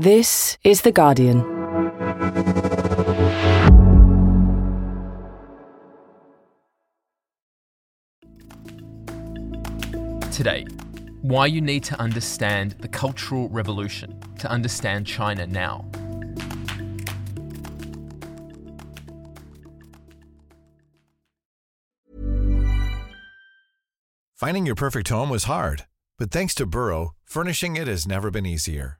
This is The Guardian. Today, why you need to understand the Cultural Revolution to understand China now. Finding your perfect home was hard, but thanks to Burrow, furnishing it has never been easier.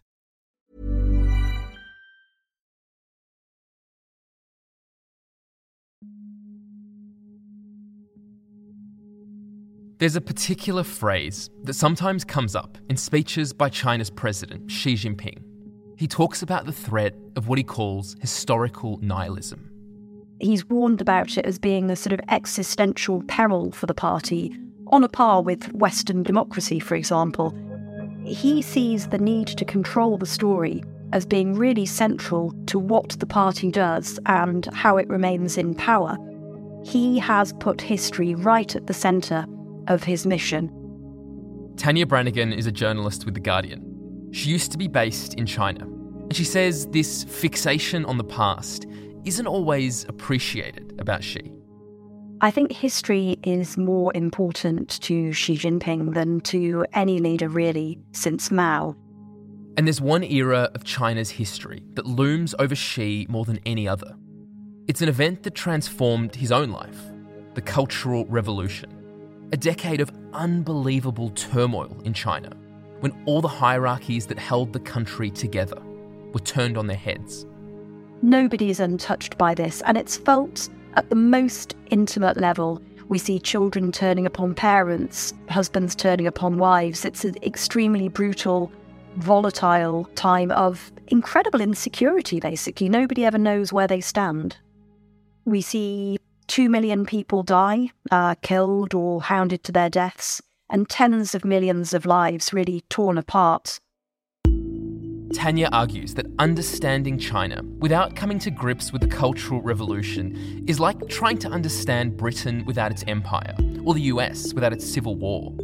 There's a particular phrase that sometimes comes up in speeches by China's president, Xi Jinping. He talks about the threat of what he calls historical nihilism. He's warned about it as being a sort of existential peril for the party, on a par with Western democracy, for example. He sees the need to control the story as being really central to what the party does and how it remains in power. He has put history right at the centre of his mission. Tania Branigan is a journalist with The Guardian. She used to be based in China, and she says this fixation on the past isn't always appreciated about Xi. I think history is more important to Xi Jinping than to any leader really since Mao. And there's one era of China's history that looms over Xi more than any other. It's an event that transformed his own life the Cultural Revolution, a decade of unbelievable turmoil in China when all the hierarchies that held the country together were turned on their heads. Nobody is untouched by this, and it's felt at the most intimate level. We see children turning upon parents, husbands turning upon wives. It's an extremely brutal, volatile time of incredible insecurity, basically. Nobody ever knows where they stand. We see two million people die, uh, killed or hounded to their deaths, and tens of millions of lives really torn apart. Tania argues that understanding China without coming to grips with the Cultural Revolution is like trying to understand Britain without its empire, or the US without its civil war.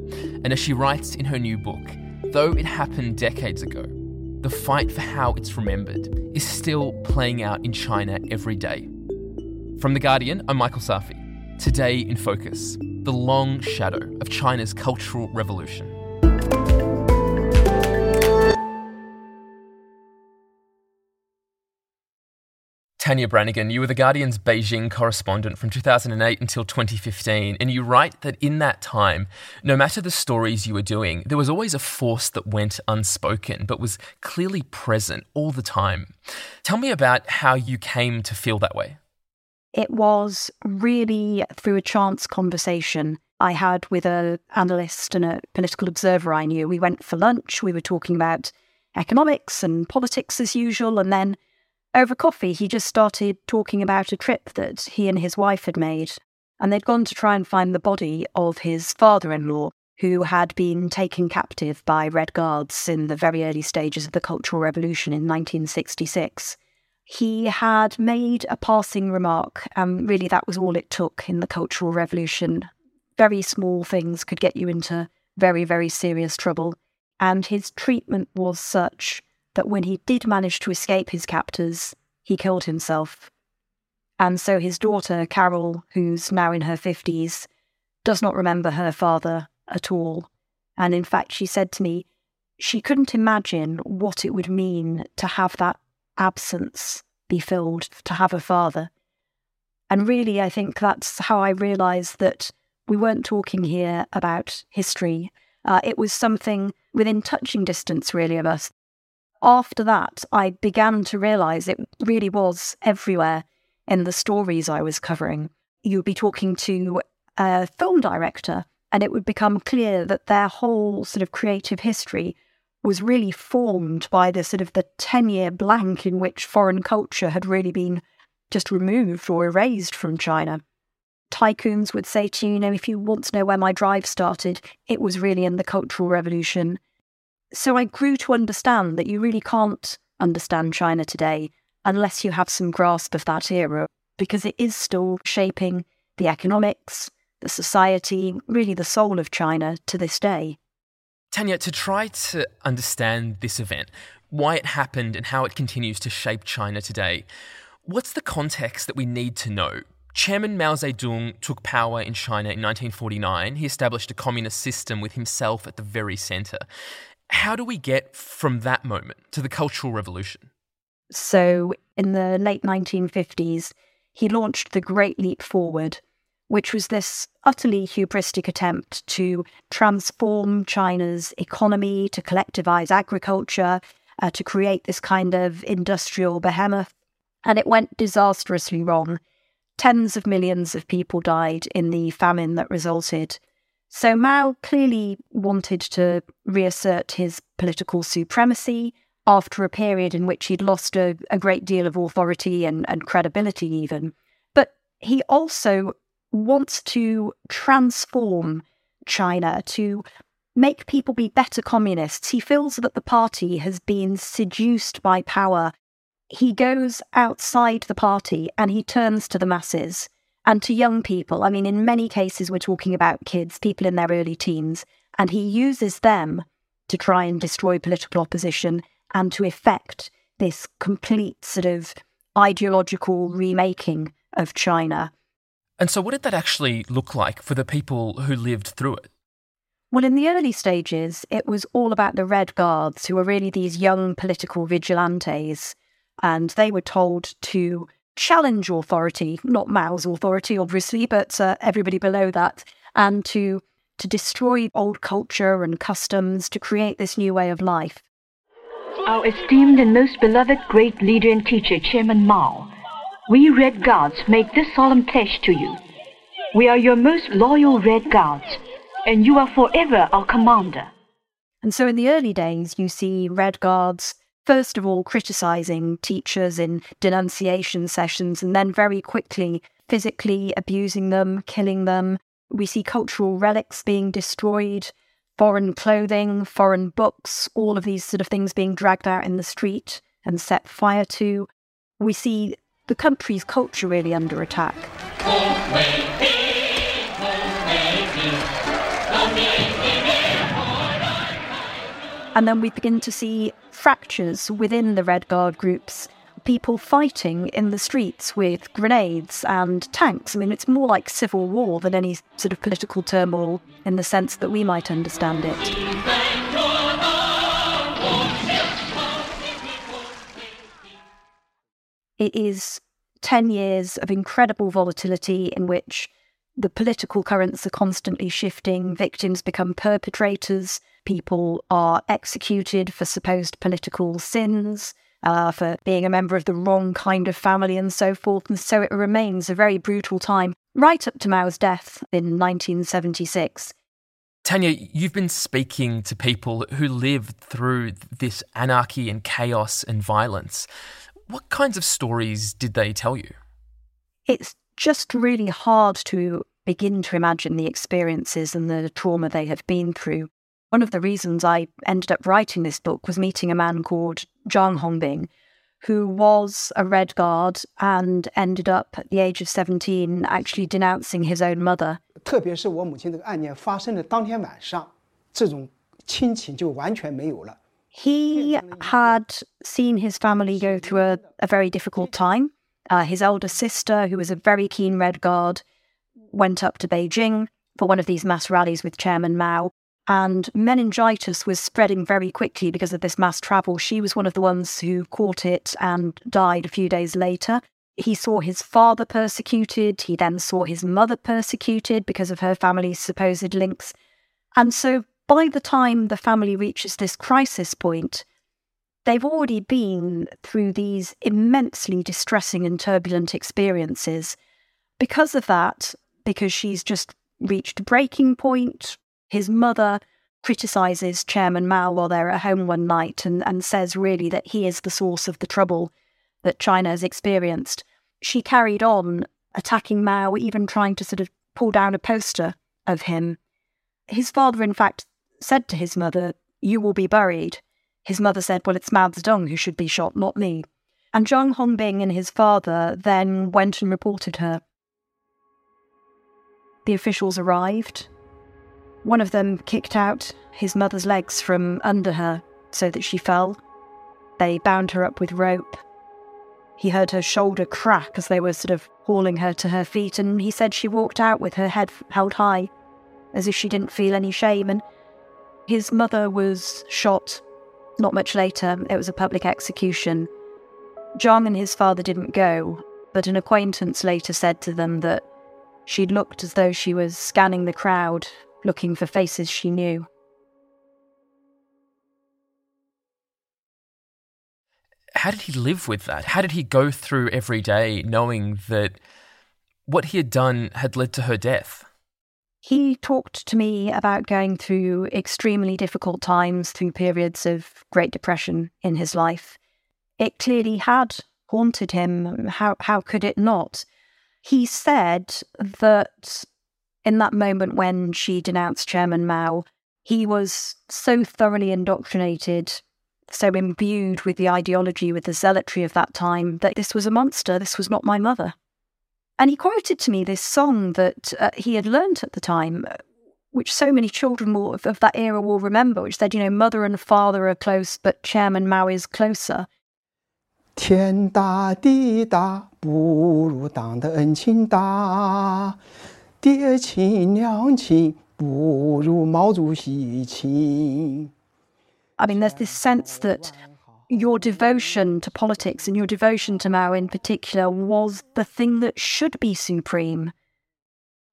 And as she writes in her new book, though it happened decades ago, the fight for how it's remembered is still playing out in China every day. From The Guardian, I'm Michael Safi. Today in Focus, the long shadow of China's Cultural Revolution. Tania Branigan, you were The Guardian's Beijing correspondent from 2008 until 2015, and you write that in that time, no matter the stories you were doing, there was always a force that went unspoken but was clearly present all the time. Tell me about how you came to feel that way. It was really through a chance conversation I had with an analyst and a political observer I knew. We went for lunch, we were talking about economics and politics as usual, and then over coffee, he just started talking about a trip that he and his wife had made. And they'd gone to try and find the body of his father in law, who had been taken captive by Red Guards in the very early stages of the Cultural Revolution in 1966. He had made a passing remark, and really that was all it took in the Cultural Revolution. Very small things could get you into very, very serious trouble. And his treatment was such that when he did manage to escape his captors, he killed himself. And so his daughter, Carol, who's now in her 50s, does not remember her father at all. And in fact, she said to me, she couldn't imagine what it would mean to have that absence be filled, to have a father. And really, I think that's how I realised that we weren't talking here about history. Uh, it was something within touching distance, really, of us after that, I began to realize it really was everywhere in the stories I was covering. You would be talking to a film director, and it would become clear that their whole sort of creative history was really formed by the sort of the 10 year blank in which foreign culture had really been just removed or erased from China. tycoons would say to you, you know, if you want to know where my drive started, it was really in the Cultural Revolution. So I grew to understand that you really can't understand China today unless you have some grasp of that era, because it is still shaping the economics, the society, really the soul of China to this day. Tania, to try to understand this event, why it happened, and how it continues to shape China today, what's the context that we need to know? Chairman Mao Zedong took power in China in 1949. He established a communist system with himself at the very centre. How do we get from that moment to the Cultural Revolution? So, in the late 1950s, he launched the Great Leap Forward, which was this utterly hubristic attempt to transform China's economy, to collectivize agriculture, uh, to create this kind of industrial behemoth. And it went disastrously wrong. Tens of millions of people died in the famine that resulted. So Mao clearly wanted to reassert his political supremacy after a period in which he'd lost a, a great deal of authority and, and credibility, even. But he also wants to transform China to make people be better communists. He feels that the party has been seduced by power. He goes outside the party and he turns to the masses and to young people. I mean, in many cases, we're talking about kids, people in their early teens, and he uses them to try and destroy political opposition and to effect this complete sort of ideological remaking of China. And so, what did that actually look like for the people who lived through it? Well, in the early stages, it was all about the Red Guards, who were really these young political vigilantes. And they were told to challenge authority, not Mao's authority, obviously, but uh, everybody below that, and to, to destroy old culture and customs to create this new way of life. Our esteemed and most beloved great leader and teacher, Chairman Mao we Red Guards make this solemn pledge to you. We are your most loyal Red Guards, and you are forever our commander. And so in the early days, you see Red Guards, first of all, criticizing teachers in denunciation sessions, and then very quickly physically abusing them, killing them. We see cultural relics being destroyed, foreign clothing, foreign books, all of these sort of things being dragged out in the street and set fire to. We see the country's culture really under attack. And then we begin to see fractures within the Red Guard groups, people fighting in the streets with grenades and tanks. I mean, it's more like civil war than any sort of political turmoil in the sense that we might understand it. It is 10 years of incredible volatility in which the political currents are constantly shifting, victims become perpetrators, people are executed for supposed political sins, uh, for being a member of the wrong kind of family, and so forth. And so it remains a very brutal time, right up to Mao's death in 1976. Tania, you've been speaking to people who lived through this anarchy and chaos and violence. What kinds of stories did they tell you? It's just really hard to begin to imagine the experiences and the trauma they have been through. One of the reasons I ended up writing this book was meeting a man called Zhang Hongbing, who was a Red Guard and ended up at the age of 17 actually denouncing his own mother. 特别是我母亲这个案件发生的当天晚上，这种亲情就完全没有了。 He had seen his family go through a, a very difficult time. Uh, his older sister, who was a very keen Red Guard, went up to Beijing for one of these mass rallies with Chairman Mao. And meningitis was spreading very quickly because of this mass travel. She was one of the ones who caught it and died a few days later. He saw his father persecuted. He then saw his mother persecuted because of her family's supposed links. And so by the time the family reaches this crisis point, they've already been through these immensely distressing and turbulent experiences. Because of that, because she's just reached breaking point, his mother criticizes Chairman Mao while they're at home one night and, and says really that he is the source of the trouble that China has experienced. She carried on attacking Mao, even trying to sort of pull down a poster of him. His father, in fact, said to his mother, You will be buried. His mother said, Well, it's Mao Zedong who should be shot, not me. And Zhang Hongbing and his father then went and reported her. The officials arrived. One of them kicked out his mother's legs from under her so that she fell. They bound her up with rope. He heard her shoulder crack as they were sort of hauling her to her feet, and he said she walked out with her head held high, as if she didn't feel any shame. And his mother was shot not much later. It was a public execution. Zhang and his father didn't go, but an acquaintance later said to them that she looked as though she was scanning the crowd, looking for faces she knew. how did he live with that? How did he go through every day knowing that what he had done had led to her death? He talked to me about going through extremely difficult times through periods of Great Depression in his life. It clearly had haunted him. How, how could it not? He said that in that moment when she denounced Chairman Mao, he was so thoroughly indoctrinated so imbued with the ideology, with the zealotry of that time, that this was a monster, this was not my mother. And he quoted to me this song that uh, he had learnt at the time, uh, which so many children will, of, of that era will remember, which said, you know, mother and father are close, but Chairman Mao is closer. 天大地大，不如党的恩情大；爹亲娘亲，不如毛主席亲。I mean, there's this sense that your devotion to politics and your devotion to Mao in particular was the thing that should be supreme.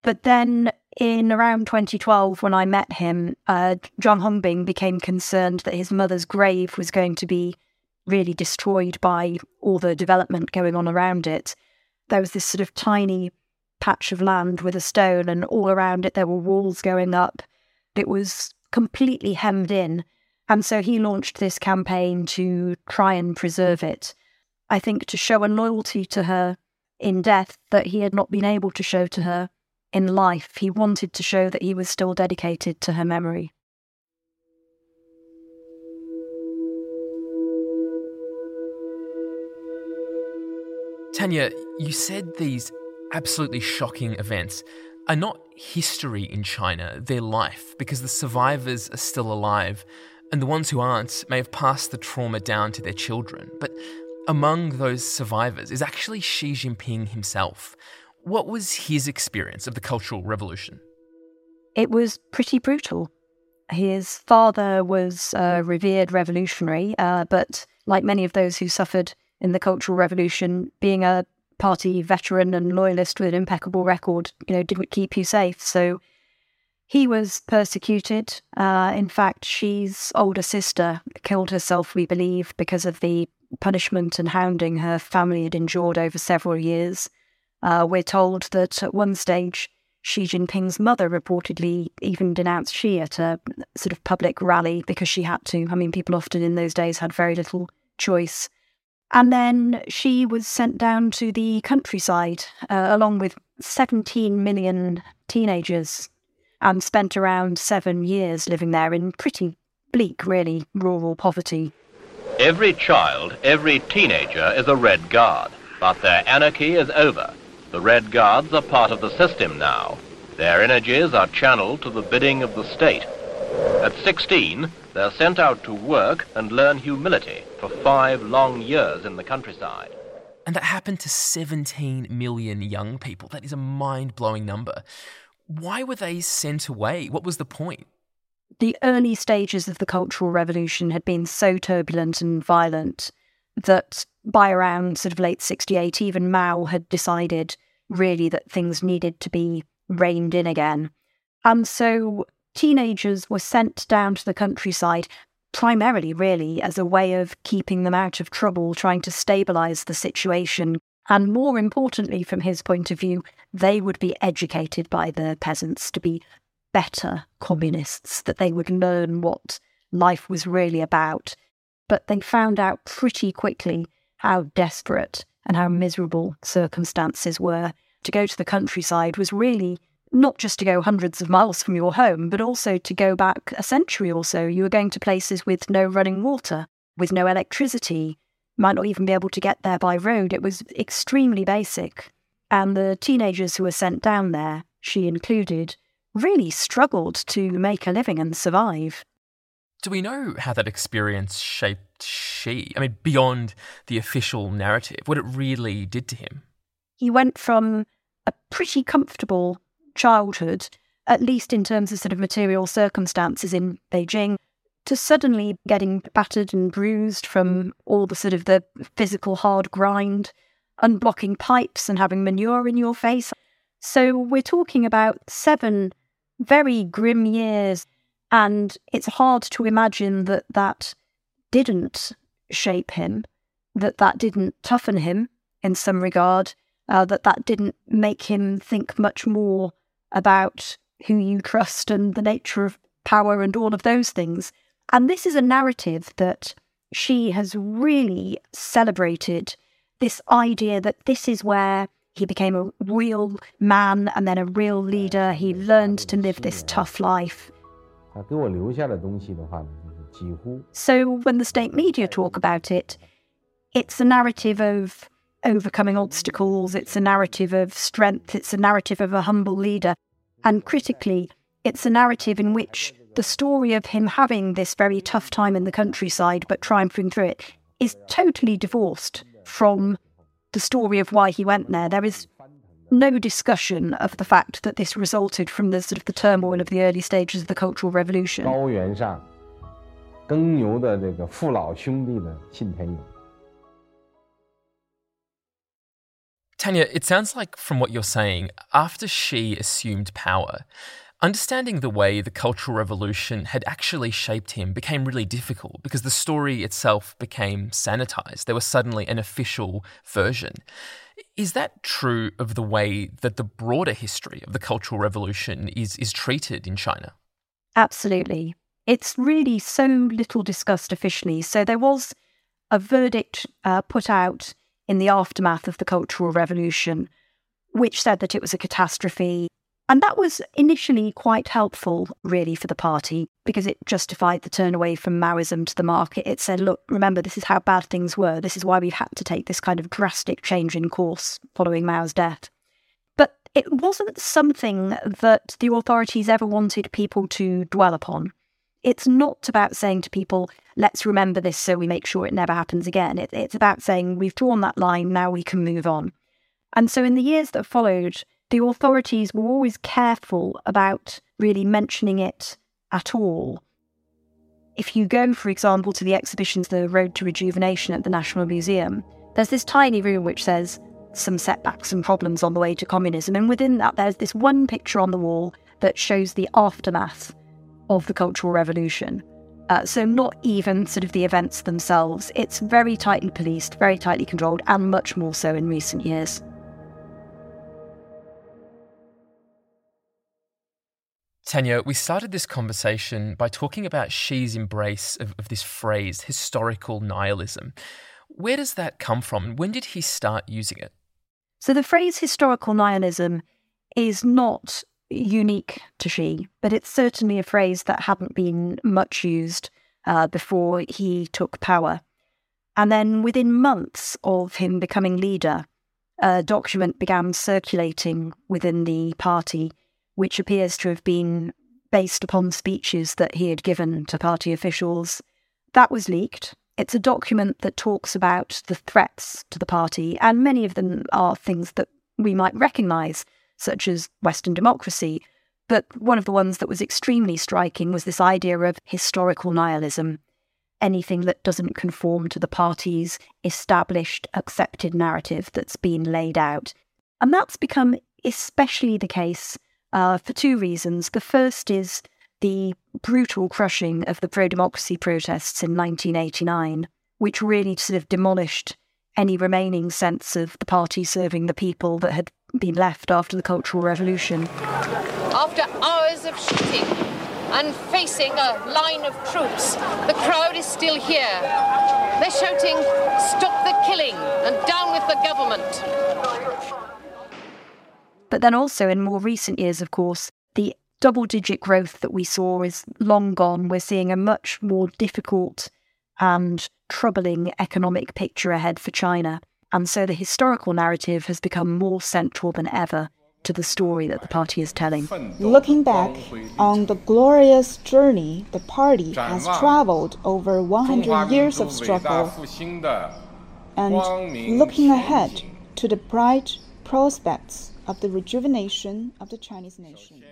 But then in around 2012, when I met him, uh, Zhang Hongbing became concerned that his mother's grave was going to be really destroyed by all the development going on around it. There was this sort of tiny patch of land with a stone, and all around it there were walls going up. It was completely hemmed in. And so he launched this campaign to try and preserve it. I think to show a loyalty to her in death that he had not been able to show to her in life. He wanted to show that he was still dedicated to her memory. Tania, you said these absolutely shocking events are not history in China, they're life, because the survivors are still alive and the ones who aren't may have passed the trauma down to their children. But among those survivors is actually Xi Jinping himself. What was his experience of the Cultural Revolution? It was pretty brutal. His father was a revered revolutionary, uh, but like many of those who suffered in the Cultural Revolution, being a party veteran and loyalist with an impeccable record, you know, didn't keep you safe. So he was persecuted. Uh, in fact, Xi's older sister killed herself, we believe, because of the punishment and hounding her family had endured over several years. Uh, we're told that at one stage, Xi Jinping's mother reportedly even denounced Xi at a sort of public rally because she had to. I mean, people often in those days had very little choice. And then Xi was sent down to the countryside uh, along with 17 million teenagers and spent around seven years living there in pretty bleak, really, rural poverty. Every child, every teenager is a Red Guard, but their anarchy is over. The Red Guards are part of the system now. Their energies are channeled to the bidding of the state. At 16, they're sent out to work and learn humility for five long years in the countryside. And that happened to 17 million young people. That is a mind blowing number. Why were they sent away? What was the point? The early stages of the Cultural Revolution had been so turbulent and violent that by around sort of late 68, even Mao had decided really that things needed to be reined in again. And so teenagers were sent down to the countryside primarily, really, as a way of keeping them out of trouble, trying to stabilize the situation, and more importantly, from his point of view, they would be educated by the peasants to be better communists, that they would learn what life was really about. But they found out pretty quickly how desperate and how miserable circumstances were. to go to the countryside was really not just to go hundreds of miles from your home, but also to go back a century or so. You were going to places with no running water, with no electricity, might not even be able to get there by road. It was extremely basic. And the teenagers who were sent down there, Xi included, really struggled to make a living and survive. Do we know how that experience shaped Xi? I mean, beyond the official narrative, what it really did to him? He went from a pretty comfortable childhood, at least in terms of sort of material circumstances in Beijing, to suddenly getting battered and bruised from all the sort of the physical hard grind, unblocking pipes and having manure in your face. So we're talking about seven very grim years and it's hard to imagine that that didn't shape him, that that didn't toughen him in some regard, uh, that that didn't make him think much more about who you trust and the nature of power and all of those things. And this is a narrative that Xi has really celebrated this idea that this is where he became a real man and then a real leader. He learned to live this tough life. So when the state media talk about it, it's a narrative of overcoming obstacles, it's a narrative of strength, it's a narrative of a humble leader. And critically, it's a narrative in which the story of him having this very tough time in the countryside but triumphing through it is totally divorced from the story of why he went there. There is no discussion of the fact that this resulted from the sort of the turmoil of the early stages of the Cultural Revolution. Tania, it sounds like from what you're saying, after Xi assumed power, understanding the way the Cultural Revolution had actually shaped him became really difficult because the story itself became sanitized. There was suddenly an official version. Is that true of the way that the broader history of the Cultural Revolution is, is treated in China? Absolutely. It's really so little discussed officially. So there was a verdict uh, put out in the aftermath of the Cultural Revolution, which said that it was a catastrophe. And that was initially quite helpful, really, for the party because it justified the turn away from Maoism to the market. It said, look, remember, this is how bad things were. This is why we've had to take this kind of drastic change in course following Mao's death. But it wasn't something that the authorities ever wanted people to dwell upon. It's not about saying to people, let's remember this so we make sure it never happens again. It, it's about saying, we've drawn that line, now we can move on. And so in the years that followed, the authorities were always careful about really mentioning it at all. If you go, for example, to the exhibitions The Road to Rejuvenation at the National Museum, there's this tiny room which says some setbacks and problems on the way to communism, and within that, there's this one picture on the wall that shows the aftermath of the Cultural Revolution. Uh, so, not even sort of the events themselves. It's very tightly policed, very tightly controlled, and much more so in recent years. Tania, we started this conversation by talking about Xi's embrace of, of this phrase, historical nihilism. Where does that come from? And when did he start using it? So, the phrase historical nihilism is not unique to Xi, but it's certainly a phrase that hadn't been much used uh, before he took power. And then within months of him becoming leader, a document began circulating within the party which appears to have been based upon speeches that he had given to party officials. That was leaked. It's a document that talks about the threats to the party, and many of them are things that we might recognise, such as Western democracy. But one of the ones that was extremely striking was this idea of historical nihilism anything that doesn't conform to the party's established, accepted narrative that's been laid out. And that's become especially the case uh, for two reasons. The first is the brutal crushing of the pro democracy protests in 1989, which really sort of demolished any remaining sense of the party serving the people that had been left after the Cultural Revolution. After hours of shooting and facing a line of troops, the crowd is still here. They're shouting, Stop the killing and down with the government. But then also in more recent years, of course, the double digit growth that we saw is long gone. We're seeing a much more difficult and troubling economic picture ahead for China. And so the historical narrative has become more central than ever to the story that the party is telling. Looking back on the glorious journey the party has traveled over 100 years of struggle, and looking ahead to the bright prospects of the rejuvenation of the Chinese nation.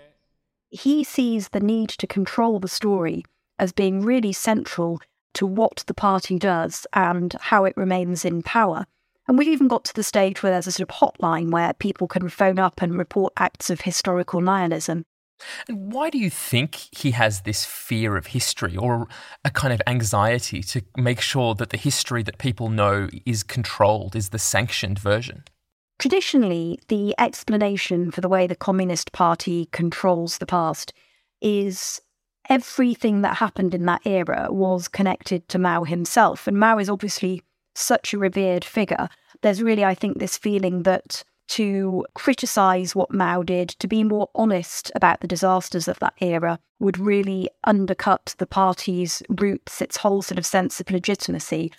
He sees the need to control the story as being really central to what the party does and how it remains in power. And we've even got to the stage where there's a sort of hotline where people can phone up and report acts of historical nihilism. And why do you think he has this fear of history or a kind of anxiety to make sure that the history that people know is controlled, is the sanctioned version? Traditionally, the explanation for the way the Communist Party controls the past is everything that happened in that era was connected to Mao himself. And Mao is obviously such a revered figure. There's really, I think, this feeling that to criticize what Mao did, to be more honest about the disasters of that era, would really undercut the party's roots, its whole sort of sense of legitimacy.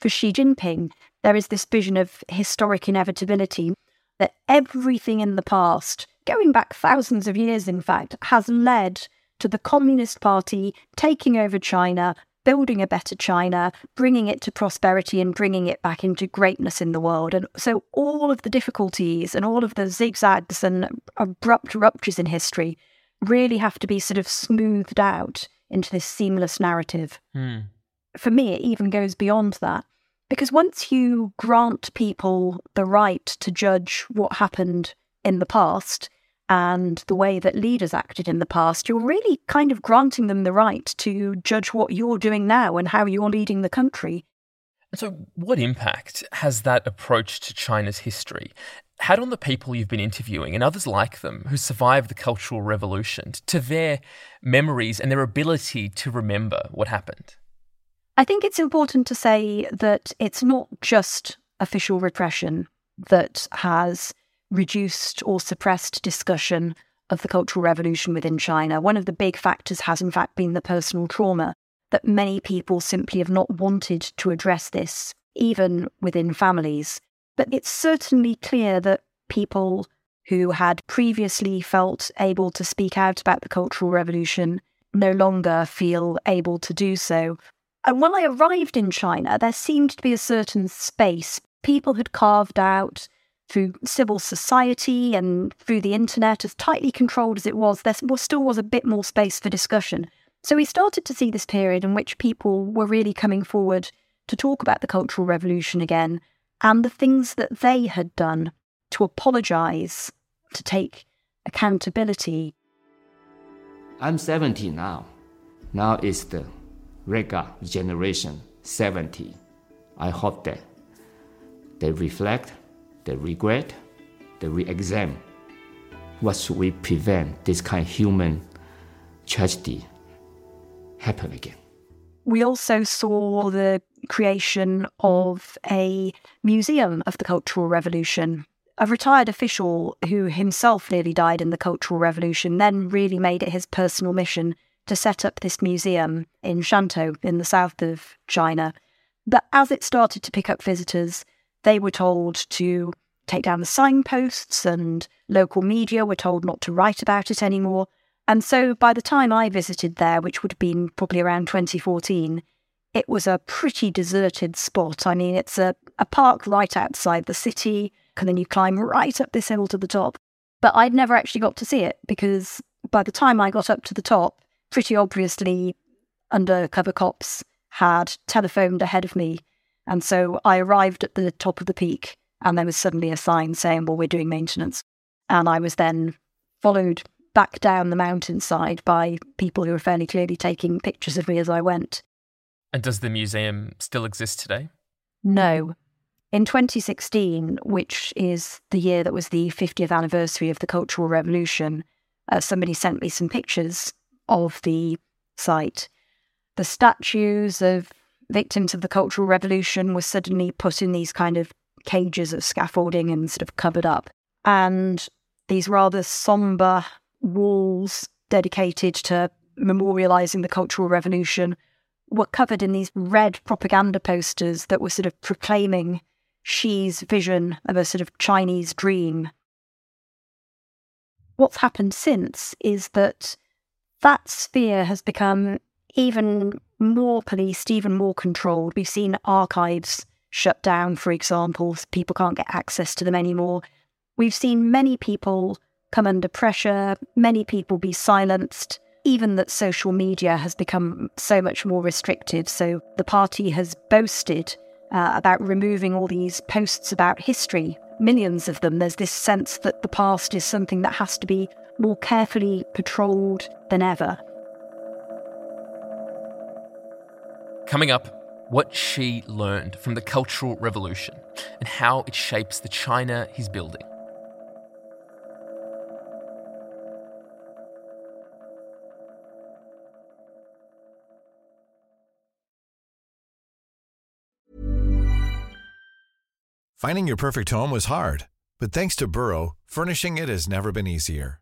For Xi Jinping, there is this vision of historic inevitability that everything in the past, going back thousands of years, in fact, has led to the Communist Party taking over China, building a better China, bringing it to prosperity and bringing it back into greatness in the world. And so all of the difficulties and all of the zigzags and abrupt ruptures in history really have to be sort of smoothed out into this seamless narrative. Hmm. For me, it even goes beyond that. Because once you grant people the right to judge what happened in the past, and the way that leaders acted in the past, you're really kind of granting them the right to judge what you're doing now and how you're leading the country. So, what impact has that approach to China's history had on the people you've been interviewing and others like them who survived the Cultural Revolution to their memories and their ability to remember what happened? I think it's important to say that it's not just official repression that has reduced or suppressed discussion of the Cultural Revolution within China. One of the big factors has, in fact, been the personal trauma that many people simply have not wanted to address this, even within families. But it's certainly clear that people who had previously felt able to speak out about the Cultural Revolution no longer feel able to do so. And when I arrived in China, there seemed to be a certain space. People had carved out through civil society and through the internet, as tightly controlled as it was, there still was a bit more space for discussion. So we started to see this period in which people were really coming forward to talk about the Cultural Revolution again and the things that they had done to apologise, to take accountability. I'm 70 now. Now is the Rega generation 70. I hope that they reflect they regret, they re-examine What should we prevent this kind of human tragedy happen again? We also saw the creation of a museum of the Cultural Revolution. A retired official who himself nearly died in the Cultural Revolution then really made it his personal mission to set up this museum in Shantou in the south of China. But as it started to pick up visitors, they were told to take down the signposts, and local media were told not to write about it anymore. And so by the time I visited there, which would have been probably around 2014, it was a pretty deserted spot. I mean, it's a, a park right outside the city, and then you climb right up this hill to the top. But I'd never actually got to see it because by the time I got up to the top, pretty obviously undercover cops had telephoned ahead of me and so I arrived at the top of the peak, and there was suddenly a sign saying, Well, we're doing maintenance. And I was then followed back down the mountainside by people who were fairly clearly taking pictures of me as I went. And does the museum still exist today? No. In 2016, which is the year that was the 50th anniversary of the Cultural Revolution, uh, somebody sent me some pictures of the site. The statues of victims of the Cultural Revolution were suddenly put in these kind of cages of scaffolding and sort of covered up. And these rather somber walls dedicated to memorializing the Cultural Revolution were covered in these red propaganda posters that were sort of proclaiming Xi's vision of a sort of Chinese dream. What's happened since is that that sphere has become even more policed, even more controlled. We've seen archives shut down, for example, people can't get access to them anymore. We've seen many people come under pressure, many people be silenced, even that social media has become so much more restricted. So the party has boasted uh, about removing all these posts about history, millions of them. There's this sense that the past is something that has to be more carefully patrolled than ever. Coming up, what Xi learned from the Cultural Revolution and how it shapes the China he's building. Finding your perfect home was hard, but thanks to Burrow, furnishing it has never been easier.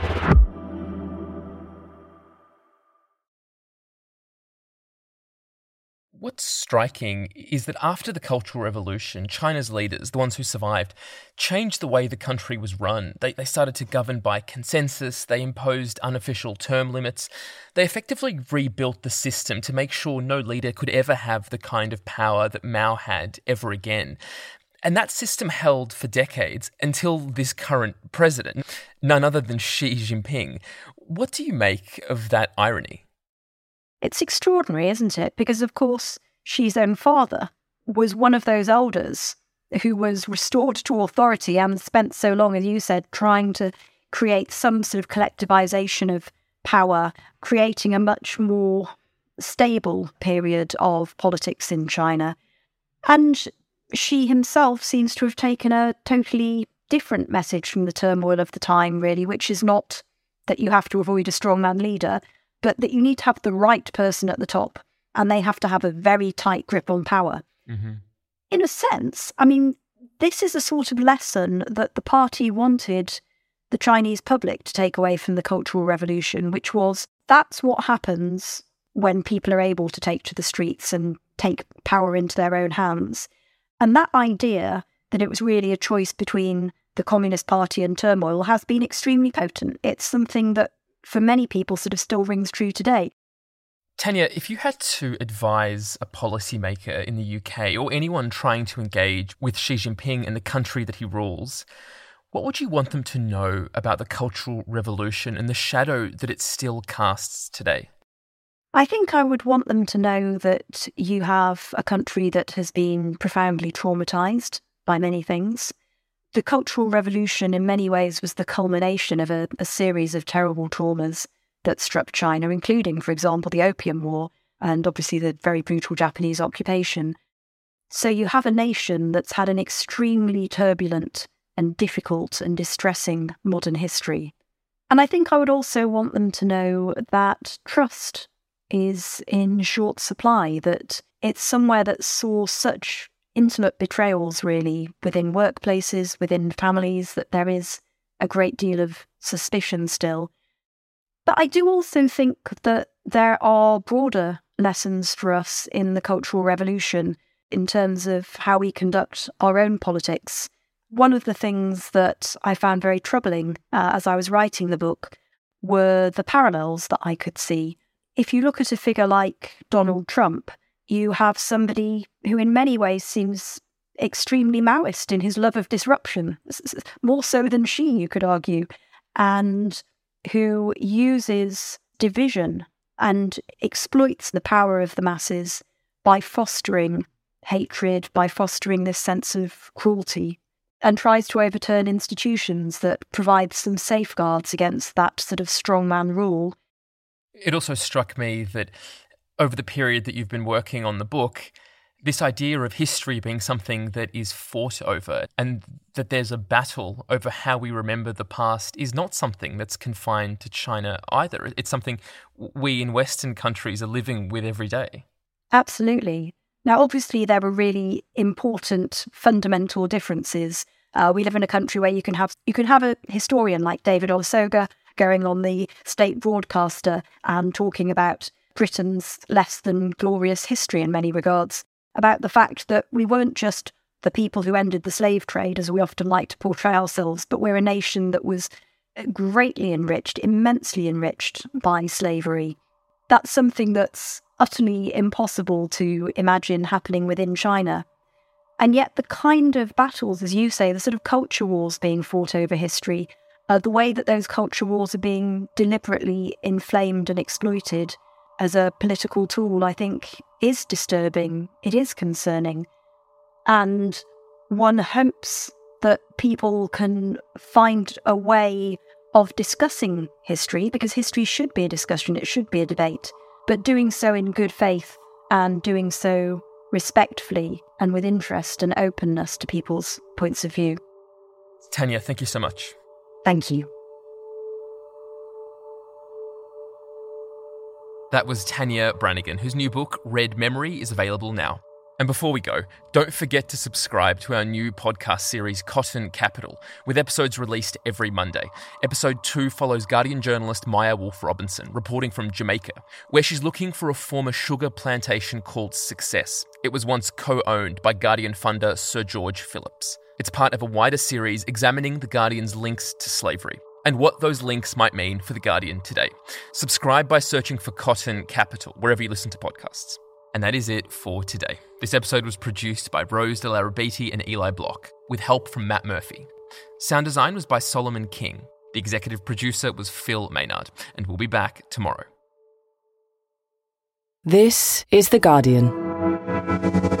What's striking is that after the Cultural Revolution, China's leaders, the ones who survived, changed the way the country was run. They, they started to govern by consensus, they imposed unofficial term limits, they effectively rebuilt the system to make sure no leader could ever have the kind of power that Mao had ever again. And that system held for decades until this current president, none other than Xi Jinping. What do you make of that irony? It's extraordinary, isn't it? Because, of course, Xi's own father was one of those elders who was restored to authority and spent so long, as you said, trying to create some sort of collectivization of power, creating a much more stable period of politics in China. And Xi himself seems to have taken a totally different message from the turmoil of the time, really, which is not that you have to avoid a strongman leader, but that you need to have the right person at the top and they have to have a very tight grip on power. Mm-hmm. In a sense, I mean, this is a sort of lesson that the party wanted the Chinese public to take away from the Cultural Revolution, which was that's what happens when people are able to take to the streets and take power into their own hands. And that idea that it was really a choice between the Communist Party and turmoil has been extremely potent. It's something that for many people sort of still rings true today. Tania, if you had to advise a policymaker in the UK or anyone trying to engage with Xi Jinping and the country that he rules, what would you want them to know about the Cultural Revolution and the shadow that it still casts today? I think I would want them to know that you have a country that has been profoundly traumatized by many things. The Cultural Revolution, in many ways, was the culmination of a, a series of terrible traumas that struck China, including, for example, the Opium War and obviously the very brutal Japanese occupation. So you have a nation that's had an extremely turbulent and difficult and distressing modern history. And I think I would also want them to know that trust is in short supply, that it's somewhere that saw such intimate betrayals, really, within workplaces, within families, that there is a great deal of suspicion still. But I do also think that there are broader lessons for us in the Cultural Revolution in terms of how we conduct our own politics. One of the things that I found very troubling uh, as I was writing the book were the parallels that I could see if you look at a figure like Donald Trump, you have somebody who, in many ways, seems extremely Maoist in his love of disruption, more so than Xi, you could argue, and who uses division and exploits the power of the masses by fostering hatred, by fostering this sense of cruelty, and tries to overturn institutions that provide some safeguards against that sort of strongman rule. It also struck me that over the period that you've been working on the book, this idea of history being something that is fought over and that there's a battle over how we remember the past is not something that's confined to China either. It's something we in Western countries are living with every day. Absolutely. Now, obviously, there are really important fundamental differences. Uh, we live in a country where you can have you can have a historian like David Olusoga going on the state broadcaster and talking about Britain's less than glorious history in many regards, about the fact that we weren't just the people who ended the slave trade, as we often like to portray ourselves, but we're a nation that was greatly enriched, immensely enriched by slavery. That's something that's utterly impossible to imagine happening within China. And yet, the kind of battles, as you say, the sort of culture wars being fought over history, uh, the way that those culture wars are being deliberately inflamed and exploited as a political tool, I think, is disturbing. It is concerning. And one hopes that people can find a way of discussing history, because history should be a discussion, it should be a debate, but doing so in good faith and doing so respectfully and with interest and openness to people's points of view. Tania, thank you so much. Thank you. That was Tania Branigan, whose new book, Red Memory, is available now. And before we go, don't forget to subscribe to our new podcast series, Cotton Capital, with episodes released every Monday. Episode 2 follows Guardian journalist Maya Wolfe Robinson, reporting from Jamaica, where she's looking for a former sugar plantation called Success. It was once co owned by Guardian funder Sir George Philips. It's part of a wider series examining The Guardian's links to slavery and what those links might mean for The Guardian today. Subscribe by searching for Cotton Capital wherever you listen to podcasts. And that is it for today. This episode was produced by Rose de Larrabeiti and Eli Block, with help from Matt Murphy. Sound design was by Solomon King. The executive producer was Phil Maynard, and we'll be back tomorrow. This is The Guardian.